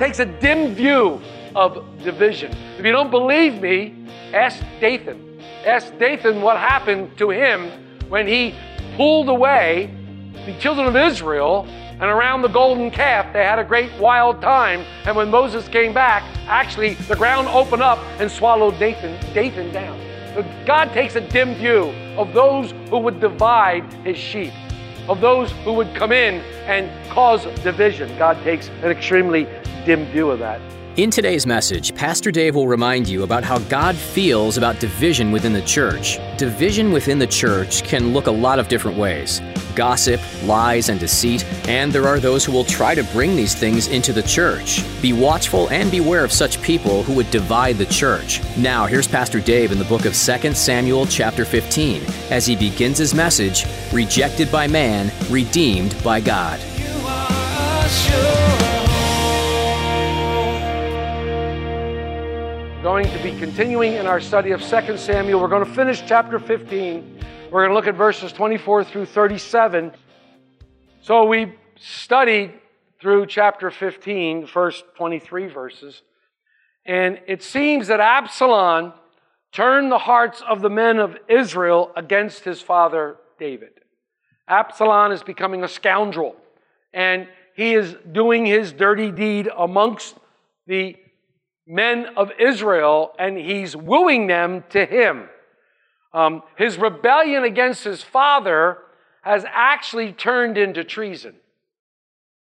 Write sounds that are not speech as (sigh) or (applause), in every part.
Takes a dim view of division. If you don't believe me, ask Dathan. Ask Dathan what happened to him when he pulled away the children of Israel and around the golden calf they had a great wild time. And when Moses came back, actually the ground opened up and swallowed Dathan, Dathan down. So God takes a dim view of those who would divide his sheep of those who would come in and cause division. God takes an extremely dim view of that. In today's message, Pastor Dave will remind you about how God feels about division within the church. Division within the church can look a lot of different ways gossip, lies, and deceit, and there are those who will try to bring these things into the church. Be watchful and beware of such people who would divide the church. Now, here's Pastor Dave in the book of 2 Samuel, chapter 15, as he begins his message Rejected by man, redeemed by God. Going to be continuing in our study of 2 Samuel. We're going to finish chapter 15. We're going to look at verses 24 through 37. So we studied through chapter 15, first 23 verses. And it seems that Absalom turned the hearts of the men of Israel against his father David. Absalom is becoming a scoundrel, and he is doing his dirty deed amongst the men of Israel, and he's wooing them to him. Um, his rebellion against his father has actually turned into treason.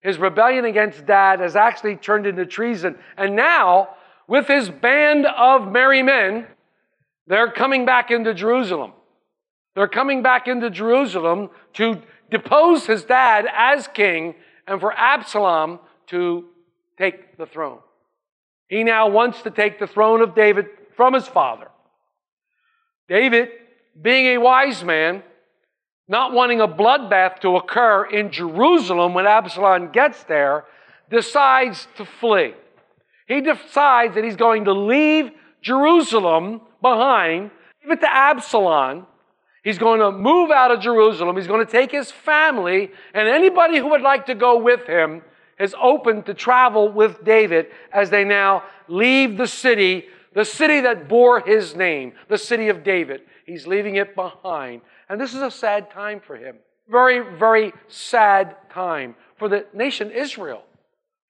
His rebellion against dad has actually turned into treason. And now, with his band of merry men, they're coming back into Jerusalem. They're coming back into Jerusalem to depose his dad as king and for Absalom to take the throne. He now wants to take the throne of David from his father. David, being a wise man, not wanting a bloodbath to occur in Jerusalem when Absalom gets there, decides to flee. He decides that he's going to leave Jerusalem behind, give it to Absalom. He's going to move out of Jerusalem. He's going to take his family, and anybody who would like to go with him is open to travel with David as they now leave the city, the city that bore his name, the city of David. He's leaving it behind. And this is a sad time for him. Very, very sad time for the nation Israel.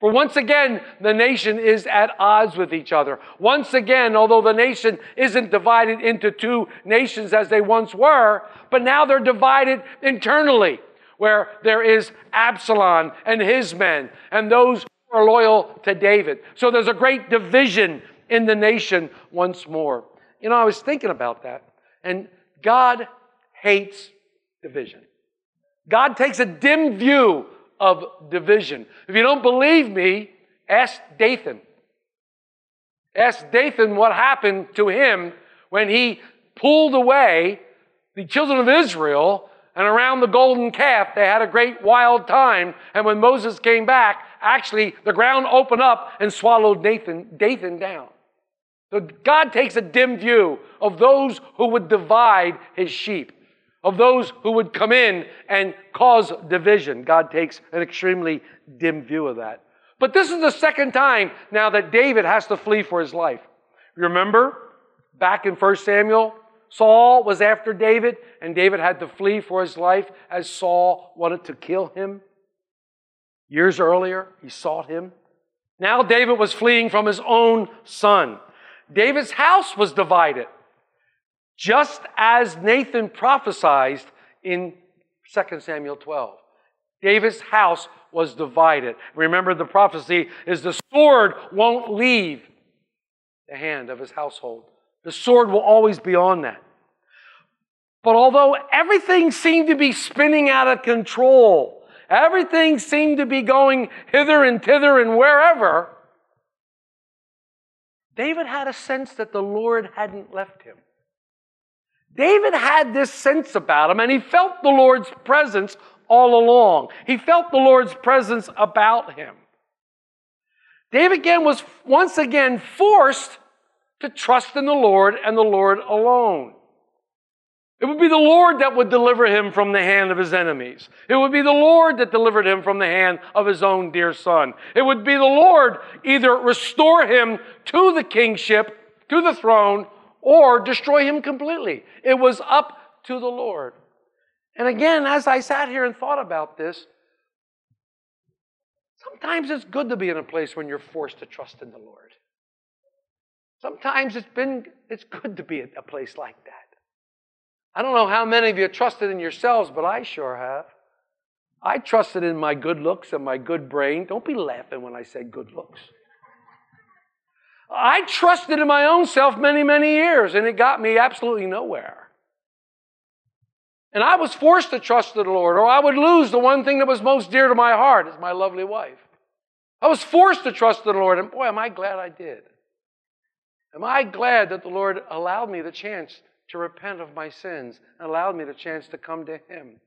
For once again, the nation is at odds with each other. Once again, although the nation isn't divided into two nations as they once were, but now they're divided internally, where there is Absalom and his men, and those who are loyal to David. So there's a great division in the nation once more. You know, I was thinking about that, and God hates division. God takes a dim view of division. If you don't believe me, ask Dathan. Ask Dathan what happened to him when he pulled away the children of Israel and around the golden calf they had a great wild time. And when Moses came back, actually the ground opened up and swallowed Nathan, Dathan down. So God takes a dim view of those who would divide his sheep of those who would come in and cause division. God takes an extremely dim view of that. But this is the second time now that David has to flee for his life. Remember back in 1 Samuel, Saul was after David, and David had to flee for his life as Saul wanted to kill him. Years earlier, he sought him. Now David was fleeing from his own son. David's house was divided just as Nathan prophesied in 2 Samuel 12. David's house was divided. Remember, the prophecy is the sword won't leave the hand of his household. The sword will always be on that. But although everything seemed to be spinning out of control, everything seemed to be going hither and thither and wherever, David had a sense that the Lord hadn't left him. David had this sense about him, and he felt the Lord's presence all along. He felt the Lord's presence about him. David again was once again forced to trust in the Lord and the Lord alone. It would be the Lord that would deliver him from the hand of his enemies. It would be the Lord that delivered him from the hand of his own dear son. It would be the Lord either restore him to the kingship, to the throne, or destroy him completely. It was up to the Lord. And again, as I sat here and thought about this, sometimes it's good to be in a place when you're forced to trust in the Lord. Sometimes it's been it's good to be at a place like that. I don't know how many of you trusted in yourselves, but I sure have. I trusted in my good looks and my good brain. Don't be laughing when I say good looks. I trusted in my own self many, many years, and it got me absolutely nowhere. And I was forced to trust the Lord, or I would lose the one thing that was most dear to my heart is my lovely wife. I was forced to trust the Lord, and boy, am I glad I did. Am I glad that the Lord allowed me the chance to repent of my sins and allowed me the chance to come to Him?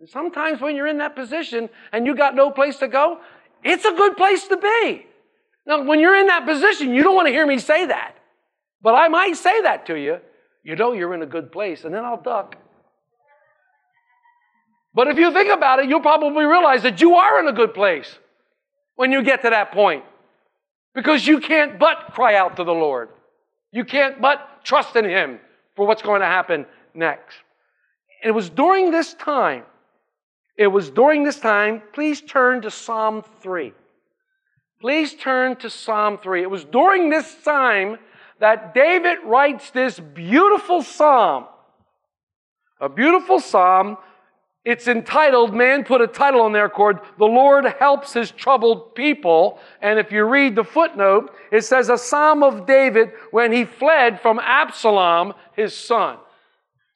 And sometimes when you're in that position and you got no place to go, it's a good place to be. Now, when you're in that position, you don't want to hear me say that. But I might say that to you. You know you're in a good place, and then I'll duck. But if you think about it, you'll probably realize that you are in a good place when you get to that point. Because you can't but cry out to the Lord. You can't but trust in Him for what's going to happen next. It was during this time, it was during this time, please turn to Psalm 3. Please turn to Psalm 3. It was during this time that David writes this beautiful psalm. A beautiful psalm. It's entitled, man put a title on there called The Lord Helps His Troubled People. And if you read the footnote, it says a psalm of David when he fled from Absalom, his son.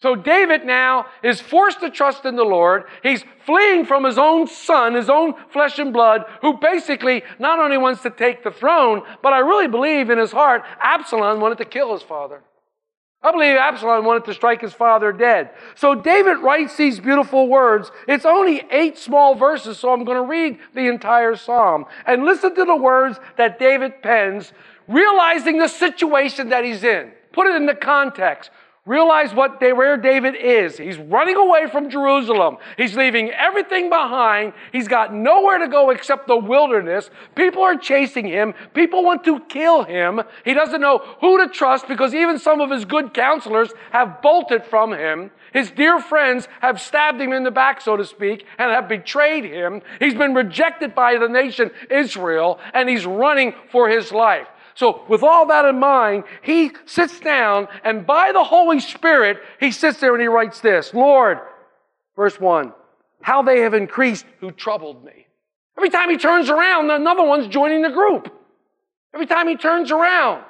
So David now is forced to trust in the Lord. He's fleeing from his own son, his own flesh and blood, who basically not only wants to take the throne, but I really believe in his heart, Absalom wanted to kill his father. I believe Absalom wanted to strike his father dead. So David writes these beautiful words. It's only eight small verses, so I'm going to read the entire psalm. And listen to the words that David pens, realizing the situation that he's in. Put it in the context. Realize what they, where David is. He's running away from Jerusalem. He's leaving everything behind. He's got nowhere to go except the wilderness. People are chasing him. People want to kill him. He doesn't know who to trust because even some of his good counselors have bolted from him. His dear friends have stabbed him in the back, so to speak, and have betrayed him. He's been rejected by the nation Israel, and he's running for his life. So, with all that in mind, he sits down and by the Holy Spirit, he sits there and he writes this Lord, verse 1, how they have increased who troubled me. Every time he turns around, another one's joining the group. Every time he turns around,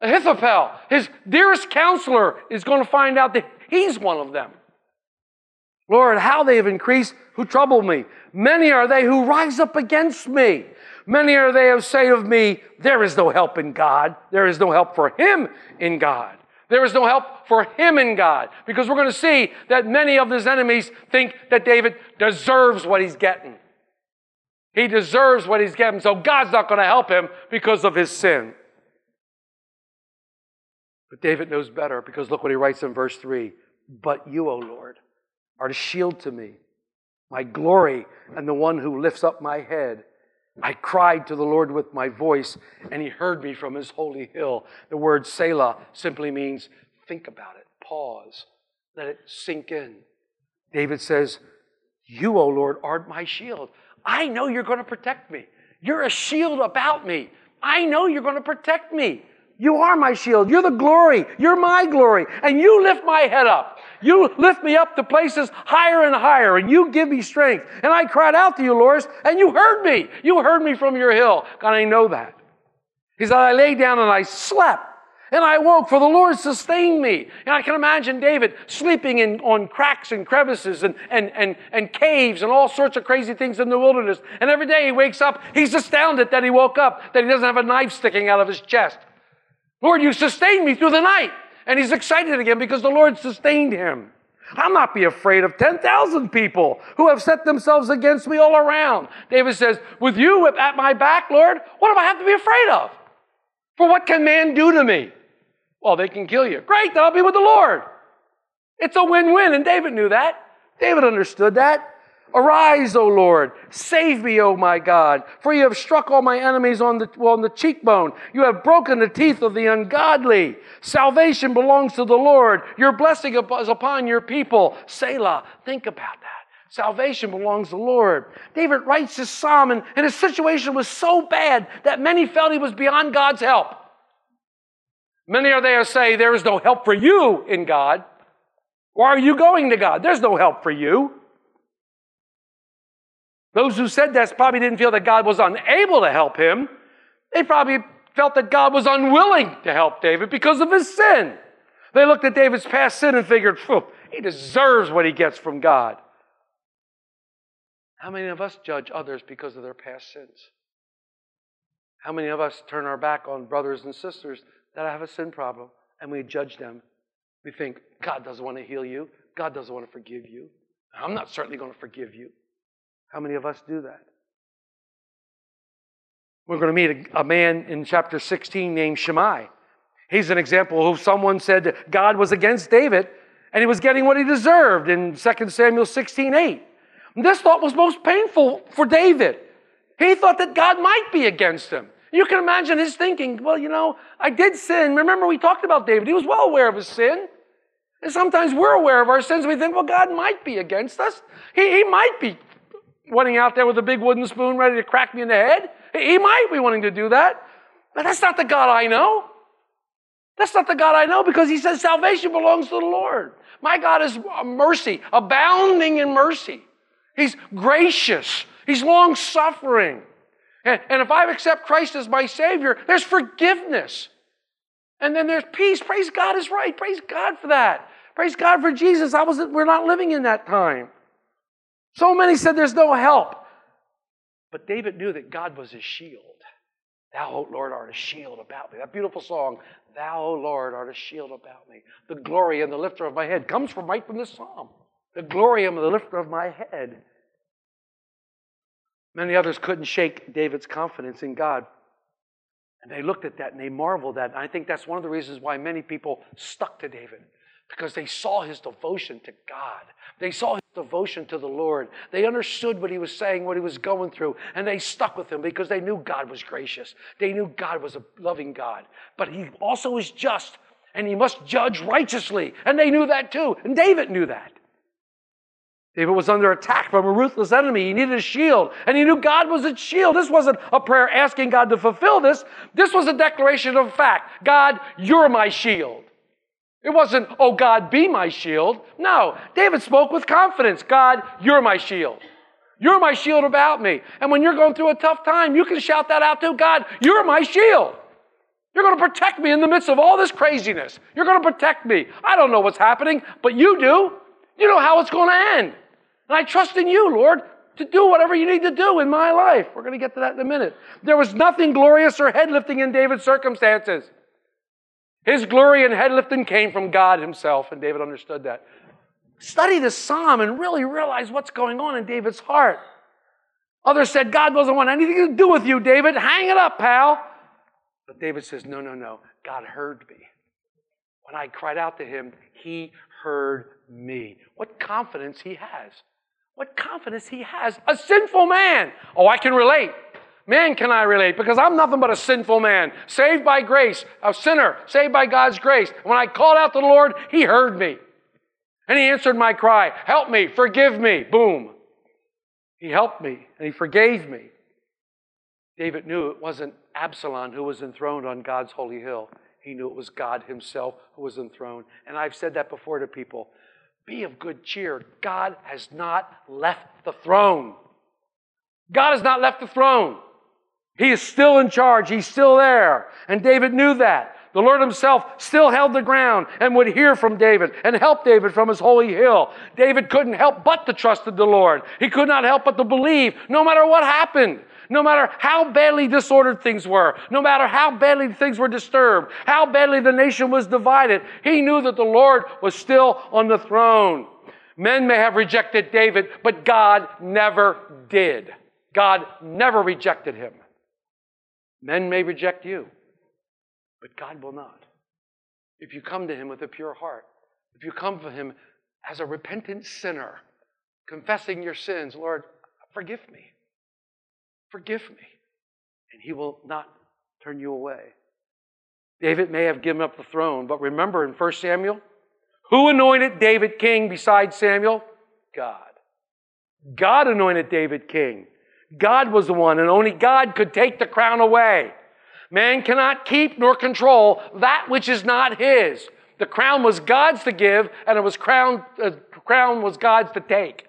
Ahithophel, his dearest counselor, is going to find out that he's one of them. Lord, how they have increased who trouble me. Many are they who rise up against me. Many are they who say of me, There is no help in God. There is no help for him in God. There is no help for him in God. Because we're going to see that many of his enemies think that David deserves what he's getting. He deserves what he's getting. So God's not going to help him because of his sin. But David knows better because look what he writes in verse 3 But you, O Lord, are a shield to me, my glory, and the one who lifts up my head. I cried to the Lord with my voice, and he heard me from his holy hill. The word Selah simply means think about it, pause, let it sink in. David says, You, O Lord, art my shield. I know you're going to protect me. You're a shield about me. I know you're going to protect me. You are my shield. You're the glory. You're my glory. And you lift my head up. You lift me up to places higher and higher, and you give me strength. And I cried out to you, Lord, and you heard me. You heard me from your hill. God, I know that. He said, I lay down and I slept. And I woke, for the Lord sustained me. And I can imagine David sleeping in, on cracks and crevices and, and, and, and caves and all sorts of crazy things in the wilderness. And every day he wakes up, he's astounded that he woke up, that he doesn't have a knife sticking out of his chest. Lord, you sustained me through the night. And he's excited again because the Lord sustained him. I'll not be afraid of 10,000 people who have set themselves against me all around. David says, With you at my back, Lord, what do I have to be afraid of? For what can man do to me? Well, they can kill you. Great, then I'll be with the Lord. It's a win win, and David knew that. David understood that. Arise, O Lord, save me, O my God, for you have struck all my enemies on the, on the cheekbone. You have broken the teeth of the ungodly. Salvation belongs to the Lord. Your blessing is upon your people. Selah, think about that. Salvation belongs to the Lord. David writes this psalm, and, and his situation was so bad that many felt he was beyond God's help. Many are there say, There is no help for you in God. Why are you going to God? There's no help for you. Those who said that probably didn't feel that God was unable to help him. They probably felt that God was unwilling to help David because of his sin. They looked at David's past sin and figured, he deserves what he gets from God. How many of us judge others because of their past sins? How many of us turn our back on brothers and sisters that have a sin problem and we judge them? We think, God doesn't want to heal you. God doesn't want to forgive you. I'm not certainly going to forgive you. How many of us do that? We're going to meet a, a man in chapter 16 named Shimei. He's an example of someone said God was against David and he was getting what he deserved in 2 Samuel 16 8. This thought was most painful for David. He thought that God might be against him. You can imagine his thinking, well, you know, I did sin. Remember, we talked about David. He was well aware of his sin. And sometimes we're aware of our sins. We think, well, God might be against us. He, he might be wanting out there with a big wooden spoon ready to crack me in the head. He might be wanting to do that. But that's not the God I know. That's not the God I know because he says salvation belongs to the Lord. My God is mercy, abounding in mercy. He's gracious. He's long suffering. And, and if I accept Christ as my Savior, there's forgiveness. And then there's peace. Praise God is right. Praise God for that. Praise God for Jesus. I was, we're not living in that time. So many said there's no help. But David knew that God was his shield. Thou, O Lord, art a shield about me. That beautiful song, Thou, O Lord, art a shield about me. The glory and the lifter of my head comes from right from this psalm. The glory and the lifter of my head. Many others couldn't shake David's confidence in God. And they looked at that and they marveled at it. And I think that's one of the reasons why many people stuck to David because they saw his devotion to God. They saw his devotion to the Lord. They understood what he was saying, what he was going through, and they stuck with him because they knew God was gracious. They knew God was a loving God. But he also is just, and he must judge righteously. And they knew that too. And David knew that. David was under attack from a ruthless enemy. He needed a shield, and he knew God was a shield. This wasn't a prayer asking God to fulfill this. This was a declaration of fact God, you're my shield. It wasn't, oh God, be my shield. No, David spoke with confidence God, you're my shield. You're my shield about me. And when you're going through a tough time, you can shout that out to God, you're my shield. You're going to protect me in the midst of all this craziness. You're going to protect me. I don't know what's happening, but you do. You know how it's going to end. And I trust in you, Lord, to do whatever you need to do in my life. We're going to get to that in a minute. There was nothing glorious or head lifting in David's circumstances. His glory and head lifting came from God himself, and David understood that. Study this psalm and really realize what's going on in David's heart. Others said, God doesn't want anything to do with you, David. Hang it up, pal. But David says, No, no, no. God heard me. When I cried out to him, he heard me. What confidence he has. What confidence he has. A sinful man. Oh, I can relate. Man, can I relate? Because I'm nothing but a sinful man, saved by grace, a sinner, saved by God's grace. When I called out to the Lord, He heard me. And He answered my cry Help me, forgive me. Boom. He helped me and He forgave me. David knew it wasn't Absalom who was enthroned on God's holy hill. He knew it was God Himself who was enthroned. And I've said that before to people. Be of good cheer. God has not left the throne. God has not left the throne. He is still in charge. He's still there. And David knew that. The Lord himself still held the ground and would hear from David and help David from his holy hill. David couldn't help but to trust in the Lord. He could not help but to believe no matter what happened. No matter how badly disordered things were, no matter how badly things were disturbed, how badly the nation was divided, he knew that the Lord was still on the throne. Men may have rejected David, but God never did. God never rejected him. Men may reject you, but God will not. If you come to him with a pure heart, if you come to him as a repentant sinner, confessing your sins, Lord, forgive me. Forgive me. And he will not turn you away. David may have given up the throne, but remember in 1 Samuel, who anointed David king besides Samuel? God. God anointed David king. God was the one, and only God could take the crown away. Man cannot keep nor control that which is not his. The crown was God's to give, and it was crown, uh, crown was God's to take.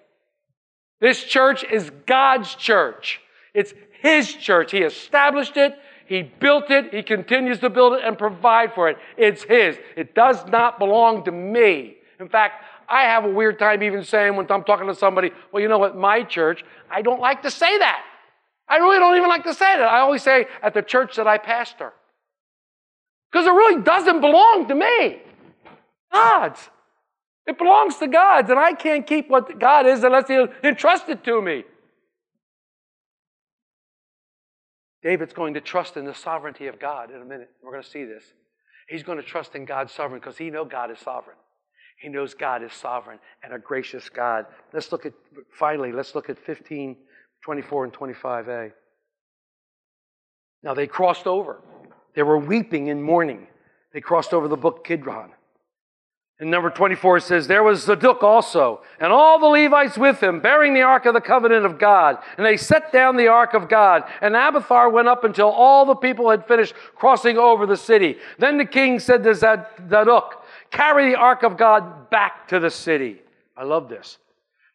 This church is God's church. It's His church. He established it. He built it. He continues to build it and provide for it. It's His. It does not belong to me. In fact, I have a weird time even saying when I'm talking to somebody, well, you know what, my church, I don't like to say that. I really don't even like to say that. I always say at the church that I pastor. Because it really doesn't belong to me. God's. It belongs to God's, and I can't keep what God is unless He entrusts it to me. David's going to trust in the sovereignty of God in a minute. We're going to see this. He's going to trust in God's sovereignty because he knows God is sovereign. He knows God is sovereign and a gracious God. Let's look at, finally, let's look at 15, 24, and 25a. Now they crossed over. They were weeping and mourning. They crossed over the brook Kidron. And number 24 says, There was Zadok also, and all the Levites with him, bearing the ark of the covenant of God. And they set down the ark of God. And Abiathar went up until all the people had finished crossing over the city. Then the king said to Zadok, Carry the ark of God back to the city. I love this.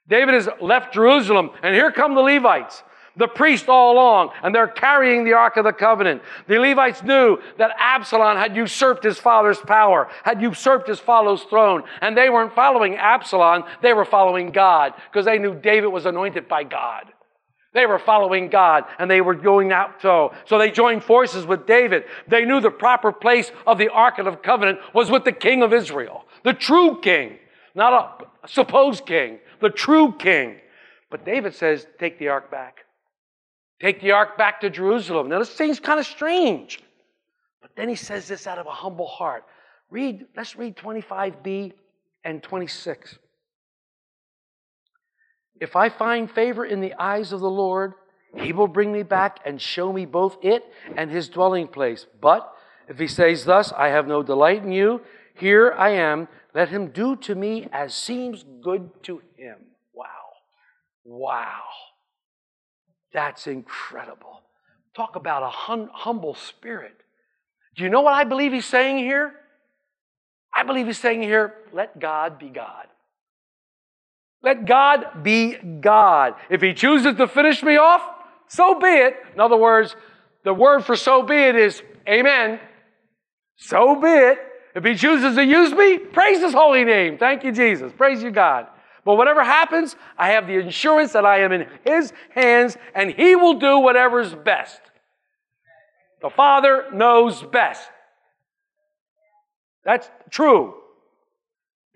David has left Jerusalem, and here come the Levites the priest all along, and they're carrying the Ark of the Covenant. The Levites knew that Absalom had usurped his father's power, had usurped his father's throne, and they weren't following Absalom, they were following God, because they knew David was anointed by God. They were following God and they were going out so. So they joined forces with David. They knew the proper place of the Ark of the Covenant was with the King of Israel, the true king, not a supposed king, the true king. But David says, Take the ark back. Take the ark back to Jerusalem. Now, this seems kind of strange. But then he says this out of a humble heart. Read, let's read 25b and 26. If I find favor in the eyes of the Lord, he will bring me back and show me both it and his dwelling place. But if he says thus, I have no delight in you, here I am, let him do to me as seems good to him. Wow. Wow. That's incredible. Talk about a hum- humble spirit. Do you know what I believe he's saying here? I believe he's saying here, let God be God. Let God be God. If he chooses to finish me off, so be it. In other words, the word for so be it is amen. So be it. If he chooses to use me, praise his holy name. Thank you, Jesus. Praise you, God. But whatever happens, I have the assurance that I am in His hands and He will do whatever's best. The Father knows best. That's true.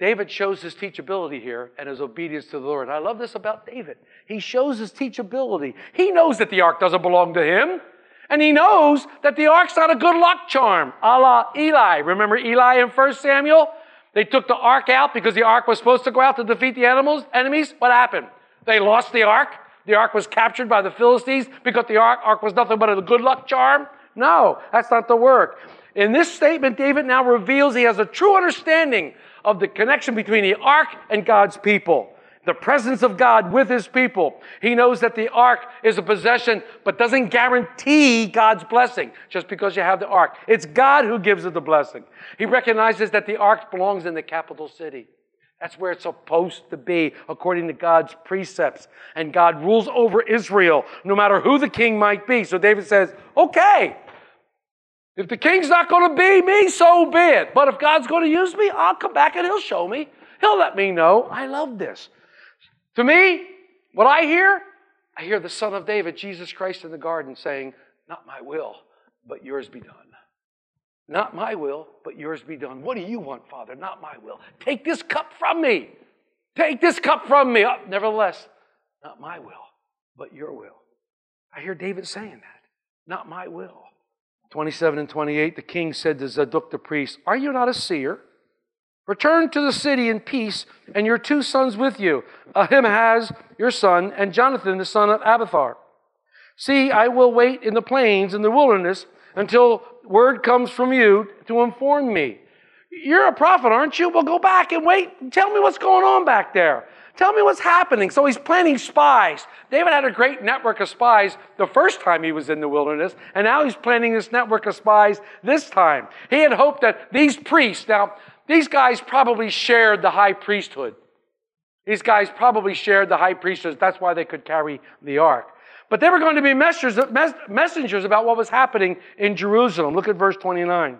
David shows his teachability here and his obedience to the Lord. I love this about David. He shows his teachability. He knows that the ark doesn't belong to him. And he knows that the ark's not a good luck charm, a la Eli. Remember Eli in 1 Samuel? They took the ark out because the ark was supposed to go out to defeat the animals, enemies. What happened? They lost the ark. The ark was captured by the Philistines because the ark, ark was nothing but a good luck charm. No, that's not the work. In this statement, David now reveals he has a true understanding of the connection between the ark and God's people the presence of God with his people. He knows that the ark is a possession, but doesn't guarantee God's blessing just because you have the ark. It's God who gives it the blessing. He recognizes that the ark belongs in the capital city. That's where it's supposed to be according to God's precepts. And God rules over Israel no matter who the king might be. So David says, okay, If the king's not going to be me, so be it. But if God's going to use me, I'll come back and he'll show me. He'll let me know. I love this. To me, what I hear, I hear the Son of David, Jesus Christ, in the garden saying, Not my will, but yours be done. Not my will, but yours be done. What do you want, Father? Not my will. Take this cup from me. Take this cup from me. Oh, nevertheless, not my will, but your will. I hear David saying that. Not my will. 27 and 28, the king said to Zadok the priest, Are you not a seer? Return to the city in peace, and your two sons with you, Ahimaaz, your son, and Jonathan, the son of Abiathar. See, I will wait in the plains in the wilderness until word comes from you to inform me. You're a prophet, aren't you? Well, go back and wait. And tell me what's going on back there. Tell me what's happening. So he's planning spies. David had a great network of spies the first time he was in the wilderness, and now he's planning this network of spies this time. He had hoped that these priests, now, these guys probably shared the high priesthood. These guys probably shared the high priesthood. That's why they could carry the ark. But they were going to be messengers about what was happening in Jerusalem. Look at verse 29.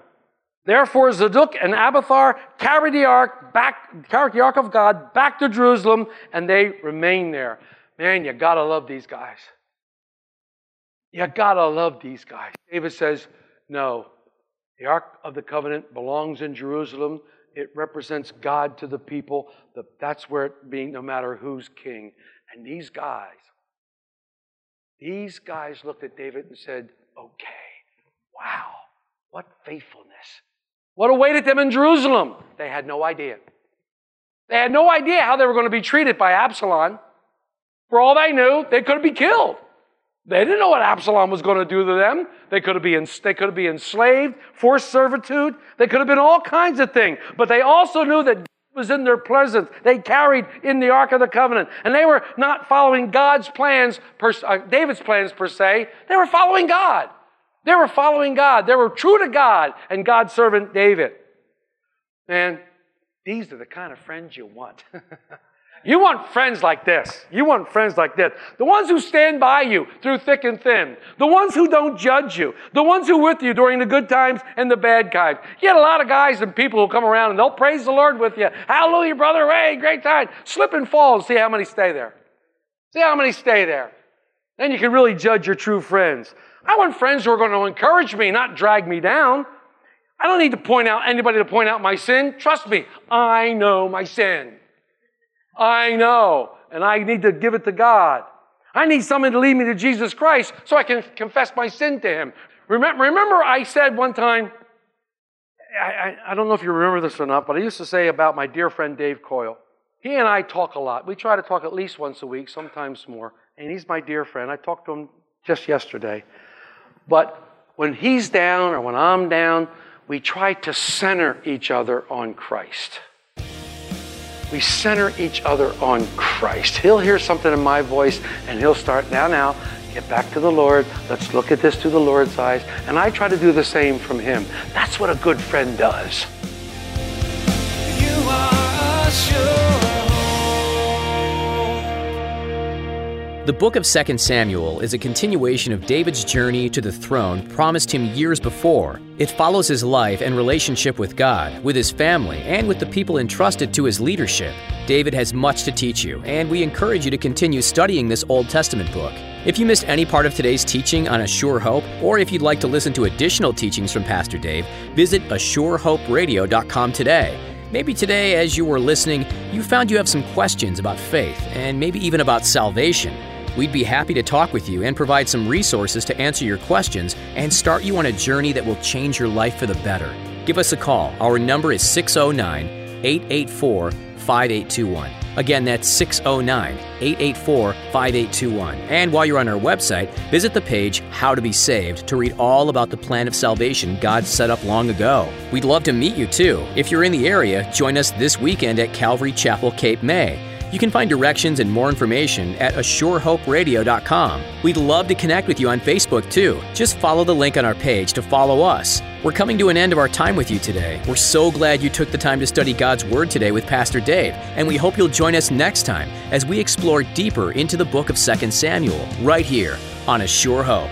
Therefore, Zadok and Abiathar carried the ark back, carried the ark of God back to Jerusalem, and they remained there. Man, you gotta love these guys. You gotta love these guys. David says, No, the ark of the covenant belongs in Jerusalem. It represents God to the people. That's where it being, no matter who's king. And these guys, these guys looked at David and said, Okay, wow, what faithfulness. What awaited them in Jerusalem? They had no idea. They had no idea how they were going to be treated by Absalom. For all they knew, they could be killed. They didn't know what Absalom was going to do to them. They could have been, they could have been enslaved, forced servitude. They could have been all kinds of things. But they also knew that God was in their presence. They carried in the Ark of the Covenant. And they were not following God's plans, per, uh, David's plans per se. They were following God. They were following God. They were true to God and God's servant David. Man, these are the kind of friends you want. (laughs) you want friends like this. You want friends like this. The ones who stand by you through thick and thin. The ones who don't judge you. The ones who are with you during the good times and the bad times. You get a lot of guys and people who come around and they'll praise the Lord with you. Hallelujah, brother. Hey, great time. Slip and fall and see how many stay there. See how many stay there. Then you can really judge your true friends. I want friends who are going to encourage me, not drag me down. I don't need to point out anybody to point out my sin. Trust me, I know my sin. I know, and I need to give it to God. I need someone to lead me to Jesus Christ so I can confess my sin to Him. Remember, remember I said one time, I, I, I don't know if you remember this or not, but I used to say about my dear friend Dave Coyle. He and I talk a lot. We try to talk at least once a week, sometimes more. And he's my dear friend. I talked to him just yesterday. But when he's down or when I'm down, we try to center each other on Christ. We center each other on Christ. He'll hear something in my voice and he'll start, now, now, get back to the Lord. Let's look at this through the Lord's eyes. And I try to do the same from him. That's what a good friend does. The book of 2 Samuel is a continuation of David's journey to the throne promised him years before. It follows his life and relationship with God, with his family, and with the people entrusted to his leadership. David has much to teach you, and we encourage you to continue studying this Old Testament book. If you missed any part of today's teaching on A Sure Hope, or if you'd like to listen to additional teachings from Pastor Dave, visit ASureHopeRadio.com today. Maybe today, as you were listening, you found you have some questions about faith and maybe even about salvation. We'd be happy to talk with you and provide some resources to answer your questions and start you on a journey that will change your life for the better. Give us a call. Our number is 609 884 5821. Again, that's 609 884 5821. And while you're on our website, visit the page How to Be Saved to read all about the plan of salvation God set up long ago. We'd love to meet you too. If you're in the area, join us this weekend at Calvary Chapel, Cape May. You can find directions and more information at ASureHopeRadio.com. We'd love to connect with you on Facebook too. Just follow the link on our page to follow us. We're coming to an end of our time with you today. We're so glad you took the time to study God's Word today with Pastor Dave, and we hope you'll join us next time as we explore deeper into the book of 2 Samuel, right here on A Sure Hope.